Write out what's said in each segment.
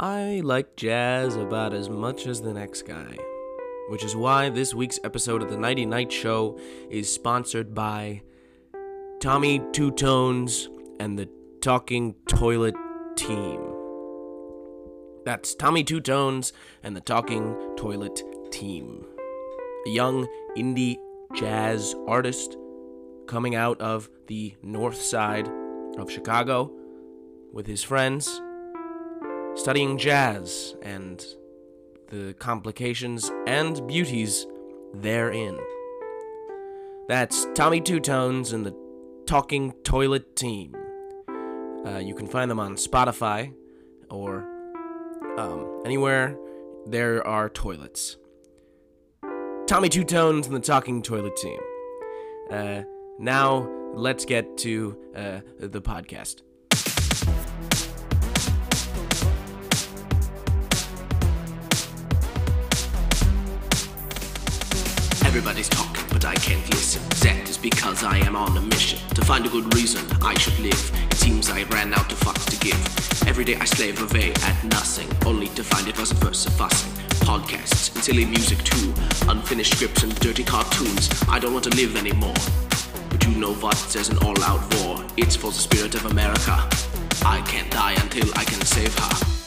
I like jazz about as much as the next guy, which is why this week's episode of the Nighty Night Show is sponsored by Tommy Two Tones and the Talking Toilet Team. That's Tommy Two Tones and the Talking Toilet Team. A young indie jazz artist coming out of the north side of Chicago with his friends, studying jazz and the complications and beauties therein. That's Tommy Two Tones and the Talking Toilet Team. Uh, you can find them on Spotify or um, anywhere there are toilets. Tommy Two Tones and the Talking Toilet Team. Uh, now, let's get to uh, the podcast. Everybody's talking, but I can't listen. That is because I am on a mission to find a good reason I should live. It seems I ran out of fucks to give. Every day I slave away at nothing, only to find it wasn't worth so fussing. Podcasts and silly music too, unfinished scripts and dirty cartoons. I don't want to live anymore. But you know what? There's an all-out war. It's for the spirit of America. I can't die until I can save her.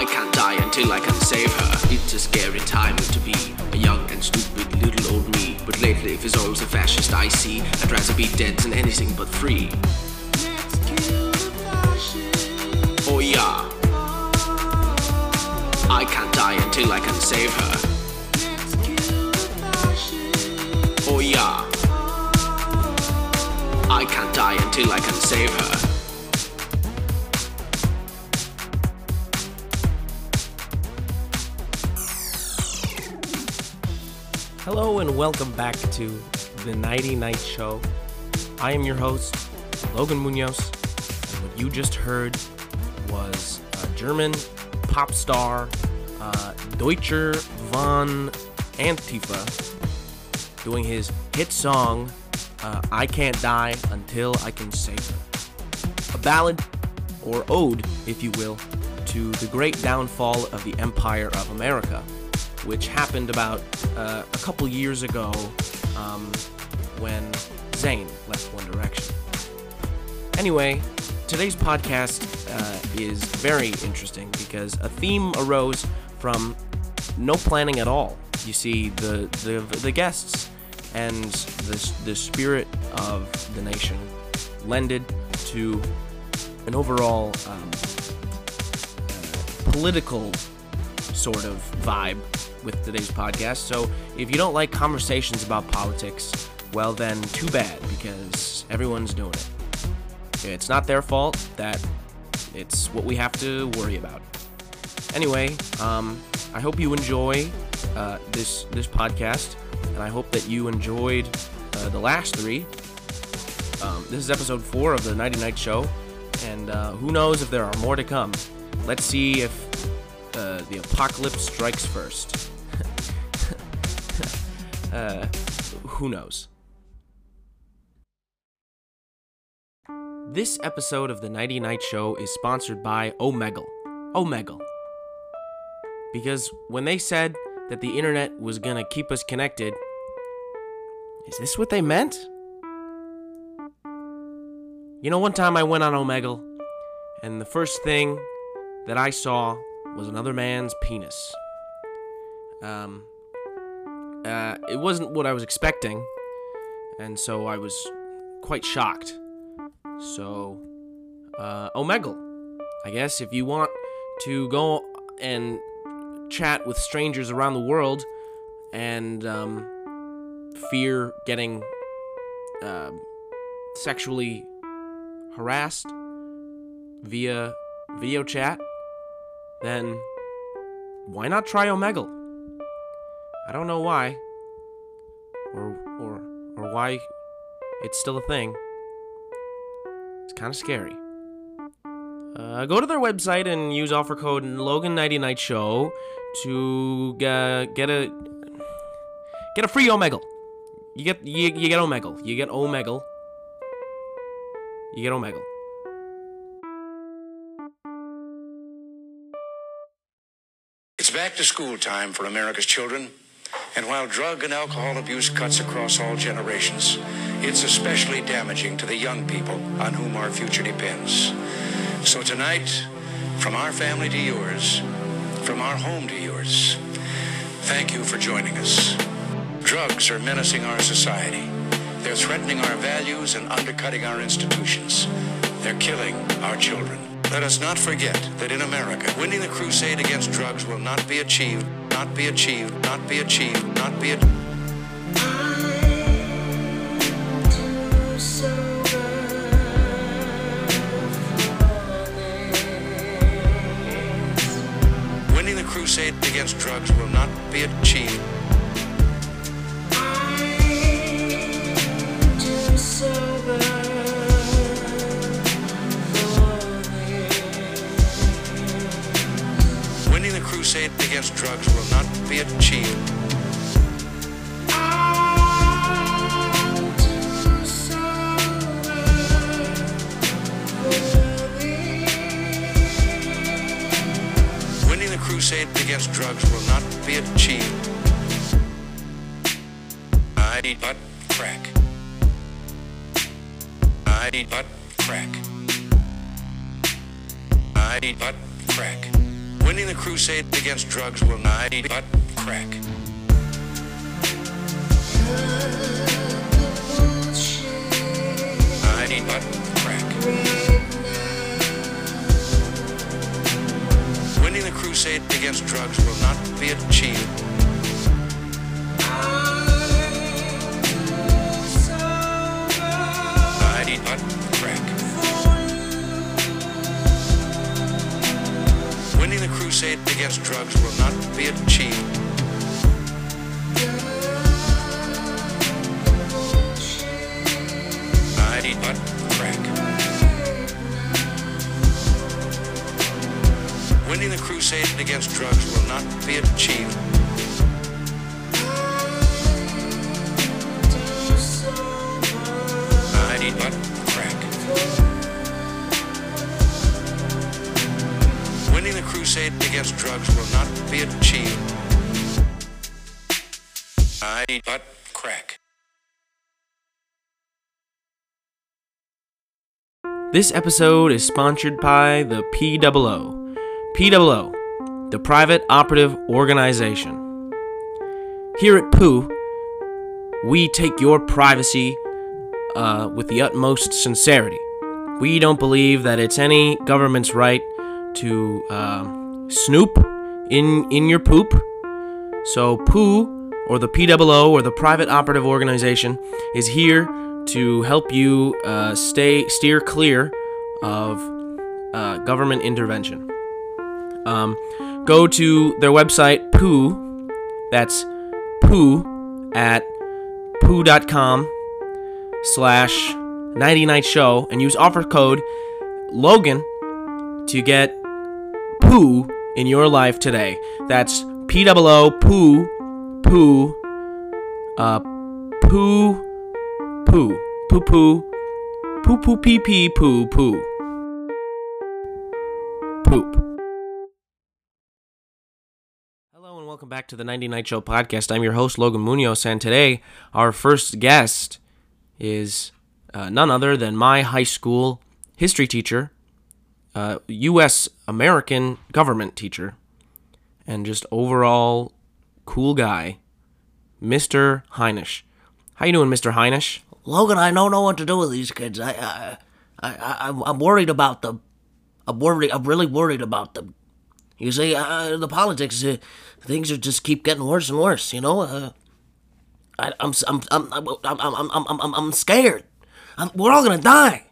I can't die until I can save her. It's a scary time to be a young and stupid little old me. But lately, if his arms a fascist I see, I'd rather be dead than anything but free. Oh yeah. I can't die until I can save her. Oh yeah. I can't die until I can save her. Hello and welcome back to the Nighty Night Show. I am your host, Logan Munoz, and what you just heard was a German pop star, uh, Deutscher von Antifa, doing his hit song, uh, I Can't Die Until I Can Save Her. A ballad, or ode, if you will, to the great downfall of the Empire of America which happened about uh, a couple years ago um, when Zayn left One Direction. Anyway, today's podcast uh, is very interesting because a theme arose from no planning at all. You see, the the, the guests and the, the spirit of the nation lended to an overall um, uh, political sort of vibe with today's podcast. So if you don't like conversations about politics, well, then too bad because everyone's doing it. It's not their fault that it's what we have to worry about. Anyway, um, I hope you enjoy uh, this this podcast, and I hope that you enjoyed uh, the last three. Um, this is episode four of the Nighty Night Show, and uh, who knows if there are more to come. Let's see if uh, the apocalypse strikes first. Uh, who knows? This episode of the Nighty Night Show is sponsored by Omegle. Omegle. Because when they said that the internet was gonna keep us connected, is this what they meant? You know, one time I went on Omegle, and the first thing that I saw was another man's penis. Um, uh, it wasn't what I was expecting, and so I was quite shocked. So, uh, Omegle, I guess if you want to go and chat with strangers around the world and um, fear getting uh, sexually harassed via video chat, then why not try Omegle? I don't know why, or or or why it's still a thing. It's kind of scary. Uh, go to their website and use offer code Logan Nighty Night Show to uh, get a get a free Omegle. You get you, you get Omegle. You get Omegle. you get Omegle. It's back to school time for America's children. And while drug and alcohol abuse cuts across all generations, it's especially damaging to the young people on whom our future depends. So tonight, from our family to yours, from our home to yours, thank you for joining us. Drugs are menacing our society. They're threatening our values and undercutting our institutions. They're killing our children. Let us not forget that in America, winning the crusade against drugs will not be achieved, not be achieved, not be achieved, not be achieved. Winning the crusade against drugs will not be achieved. Winning the crusade against drugs will not be achieved. Winning the crusade against drugs will not be achieved. I eat butt crack. I eat butt crack. I eat butt crack. Winning the crusade against drugs will not eat butt crack. I butt crack. Winning the crusade against drugs will not be achieved. I eat butt crack. Crusade against drugs will not be achieved. I eat butt crack. Winning the crusade against drugs will not be achieved. I eat butt crack. The crusade against drugs will not be achieved. I butt crack. This episode is sponsored by the POO. POO, the Private Operative Organization. Here at POO, we take your privacy uh, with the utmost sincerity. We don't believe that it's any government's right to uh, snoop in in your poop. So POO, or the POO, or the Private Operative Organization, is here to help you uh, stay steer clear of uh, government intervention. Um, go to their website poo. That's poo at poo.com slash Nighty Night show and use offer code Logan to get poo in your life today. That's P O O poo poo uh poo poo poo poo poo poo pee pee poo poo poop. Hello and welcome back to the Nighty Night Show podcast. I'm your host Logan Munoz, and today our first guest is uh, none other than my high school history teacher, uh, U.S. American government teacher, and just overall cool guy, Mr. Heinisch. How you doing, Mr. Heinisch? Logan, I don't know what to do with these kids. I, I, I, I I'm- I'm worried about them. I'm worried. I'm really worried about them. You see, uh, the politics, uh, things are just keep getting worse and worse. You know, uh, I, I'm, I'm, I'm, I'm, I'm, I'm, I'm, I'm scared. I'm, we're all gonna die.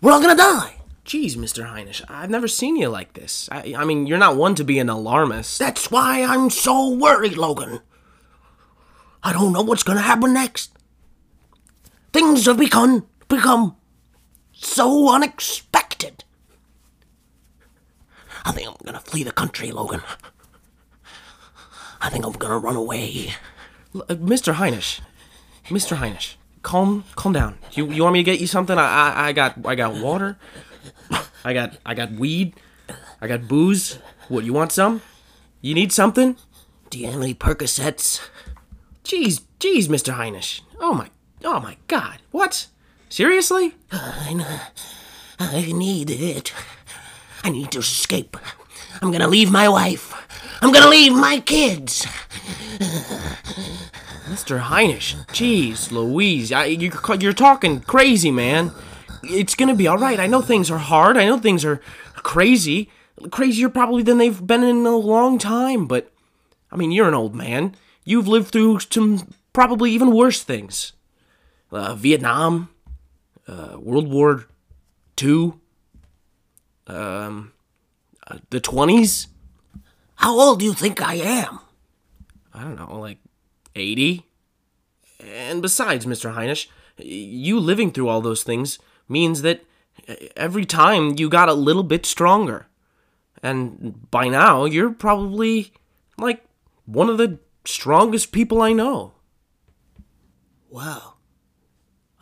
We're all gonna die. Jeez, Mr. Heinisch, I've never seen you like this. I, I mean, you're not one to be an alarmist. That's why I'm so worried, Logan. I don't know what's gonna happen next. Things have become become so unexpected. I think I'm gonna flee the country, Logan. I think I'm gonna run away. L- uh, Mr. Heinisch, Mr. Heinisch, calm calm down. You you want me to get you something? I I, I got I got water. I got I got weed. I got booze. What you want some? You need something? Do you have any Percocets? Jeez, jeez, Mr. Heinisch. Oh my oh my god. What? Seriously? I. I need it. I need to escape. I'm gonna leave my wife. I'm gonna leave my kids. Mr. Heinisch, jeez, Louise, I, you're, you're talking crazy, man. It's gonna be all right. I know things are hard. I know things are crazy, crazier probably than they've been in a long time. But I mean, you're an old man. You've lived through some probably even worse things. Uh, Vietnam, uh, World War II, um, uh, the twenties. How old do you think I am? I don't know, like 80? And besides, Mr. Heinisch, you living through all those things means that every time you got a little bit stronger. And by now, you're probably like one of the strongest people I know. Wow.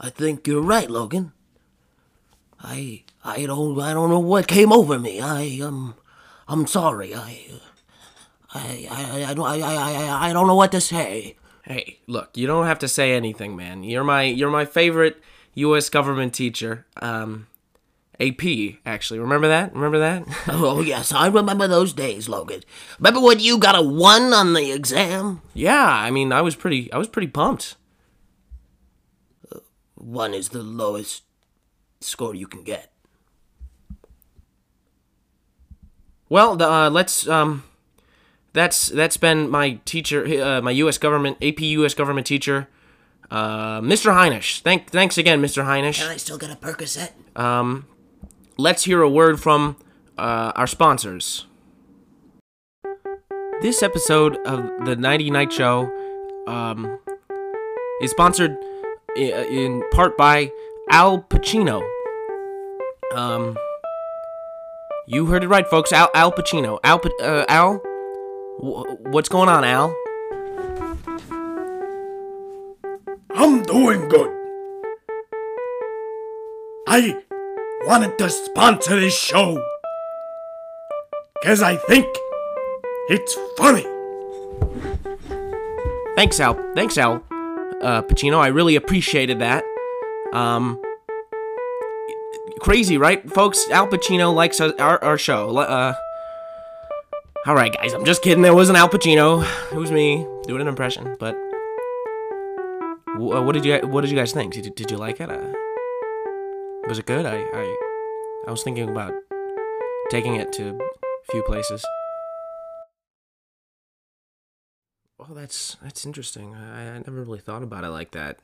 I think you're right, Logan. I I don't I don't know what came over me. I um I'm sorry. I I I I don't I I I, I don't know what to say. Hey, look, you don't have to say anything, man. You're my you're my favorite U.S. government teacher. Um, AP actually. Remember that? Remember that? Oh yes, I remember those days, Logan. Remember when you got a one on the exam? yeah, I mean, I was pretty I was pretty pumped. One is the lowest score you can get. Well, uh, let's um, that's that's been my teacher, uh, my U.S. government AP U.S. government teacher, uh, Mr. Heinisch. Thank thanks again, Mr. Heinisch. Can I still get a Percocet? let's hear a word from uh, our sponsors. This episode of the Nighty Night Show um, is sponsored in part by Al Pacino. Um, you heard it right, folks. Al Al Pacino. Al uh, Al, wh- what's going on, Al? I'm doing good. I wanted to sponsor this show because I think it's funny. Thanks, Al. Thanks, Al. Uh, Pacino, I really appreciated that. Um, crazy, right, folks? Al Pacino likes our, our, show. Uh, all right, guys, I'm just kidding. It wasn't Al Pacino. It was me doing an impression. But uh, what did you What did you guys think? Did you, did you like it? Uh, was it good? I, I I was thinking about taking it to a few places. Oh, that's that's interesting. I, I never really thought about it like that.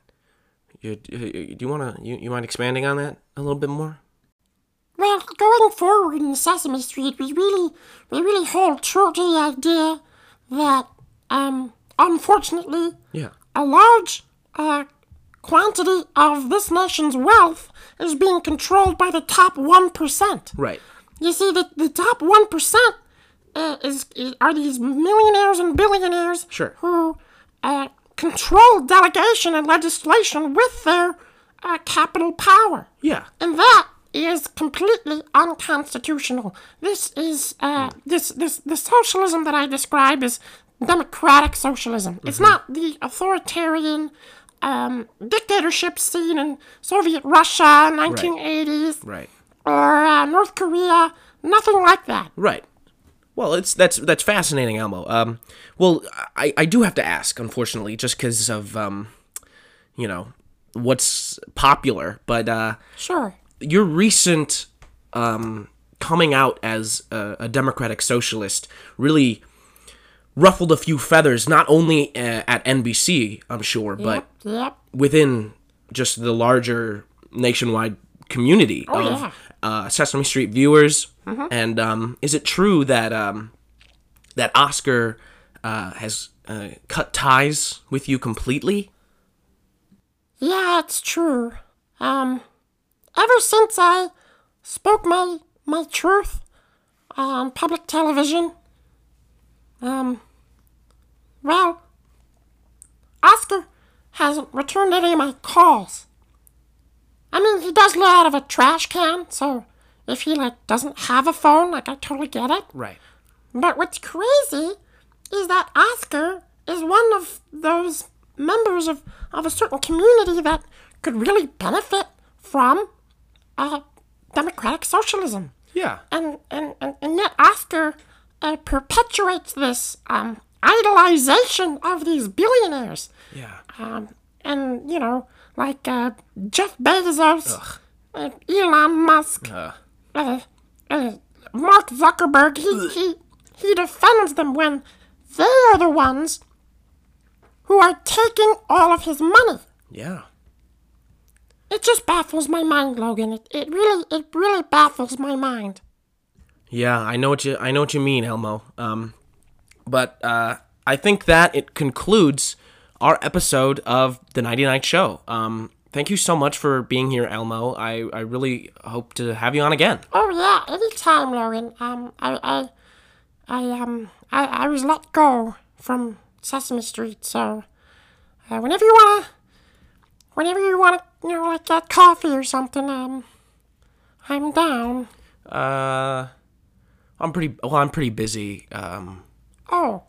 You, you, do you wanna you, you mind expanding on that a little bit more? Well, going forward in Sesame Street, we really, we really hold true to the idea that, um, unfortunately, Yeah. a large, uh, quantity of this nation's wealth is being controlled by the top 1%. Right. You see, the, the top 1% uh, is, is, are these millionaires and billionaires Sure. who uh, control delegation and legislation with their uh, capital power. Yeah. And that is completely unconstitutional. This is uh, this this the socialism that I describe is democratic socialism. It's not the authoritarian um, dictatorship seen in Soviet Russia, 1980s, Right. or uh, North Korea. Nothing like that. Right. Well, it's that's that's fascinating, Elmo. Um, well, I I do have to ask, unfortunately, just because of um, you know, what's popular, but uh, Sure. your recent um coming out as a, a democratic socialist really ruffled a few feathers, not only uh, at NBC, I'm sure, but Yep. within just the larger nationwide community Oh, of yeah. uh, Sesame Street viewers. And um, is it true that um, that Oscar uh, has uh, cut ties with you completely? Yeah, it's true. Um, ever since I spoke my my truth on public television, um, well, Oscar hasn't returned any of my calls. I mean, he does live out of a trash can, so if he like doesn't have a phone, like I totally get it. Right. But what's crazy is that Oscar is one of those members of, of a certain community that could really benefit from uh, democratic socialism. Yeah. And, and, and, and yet Oscar uh, perpetuates this um, idolization of these billionaires. Yeah. Um, and, you know, like uh, Jeff Bezos, uh, Elon Musk, uh, uh, Mark Zuckerberg, he, he, he defends them when they are the ones who are taking all of his money. Yeah. It just baffles my mind, Logan. It, it really, it really baffles my mind. Yeah, I know what you I know what you mean, Elmo. Um, but uh, I think that it concludes our episode of the Nighty Night Show. Um, thank you so much for being here, Elmo. I, I really hope to have you on again. Oh yeah, anytime, Logan. Um, I, I, I, um, I, I was let go from Sesame Street, so uh, whenever you wanna, whenever you wanna, you know, like get coffee or something, um, I'm down. Uh, I'm pretty well. I'm pretty busy um, Oh,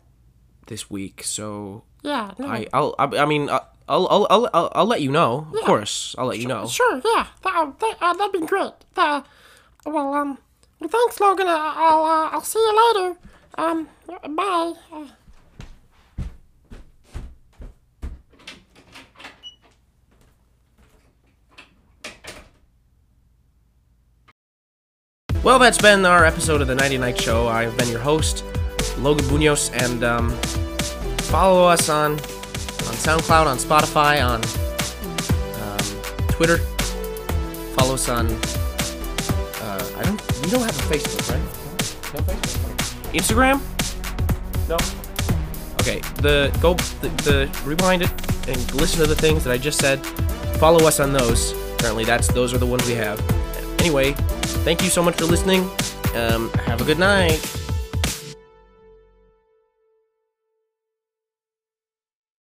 this week, so yeah, no, I I'll I, I mean uh, I'll, I'll I'll I'll I'll let you know. Yeah. Of course, I'll let you know. sure, yeah, that, that uh, that'd be great. That, well, um, well, thanks, Logan. I'll, uh, I'll see you later. Um, bye. Uh, Well, that's been our episode of the Nighty Night Show. I've been your host, Logan Munoz, and um, follow us on on SoundCloud, on Spotify, on um, Twitter. Follow us on. Uh, I don't. We don't have a Facebook, right? No Facebook. Instagram? No. Okay. The go the, the rewind it and listen to the things that I just said. Follow us on those. Apparently, that's those are the ones we have. Anyway, thank you so much for listening. Um, have a good night.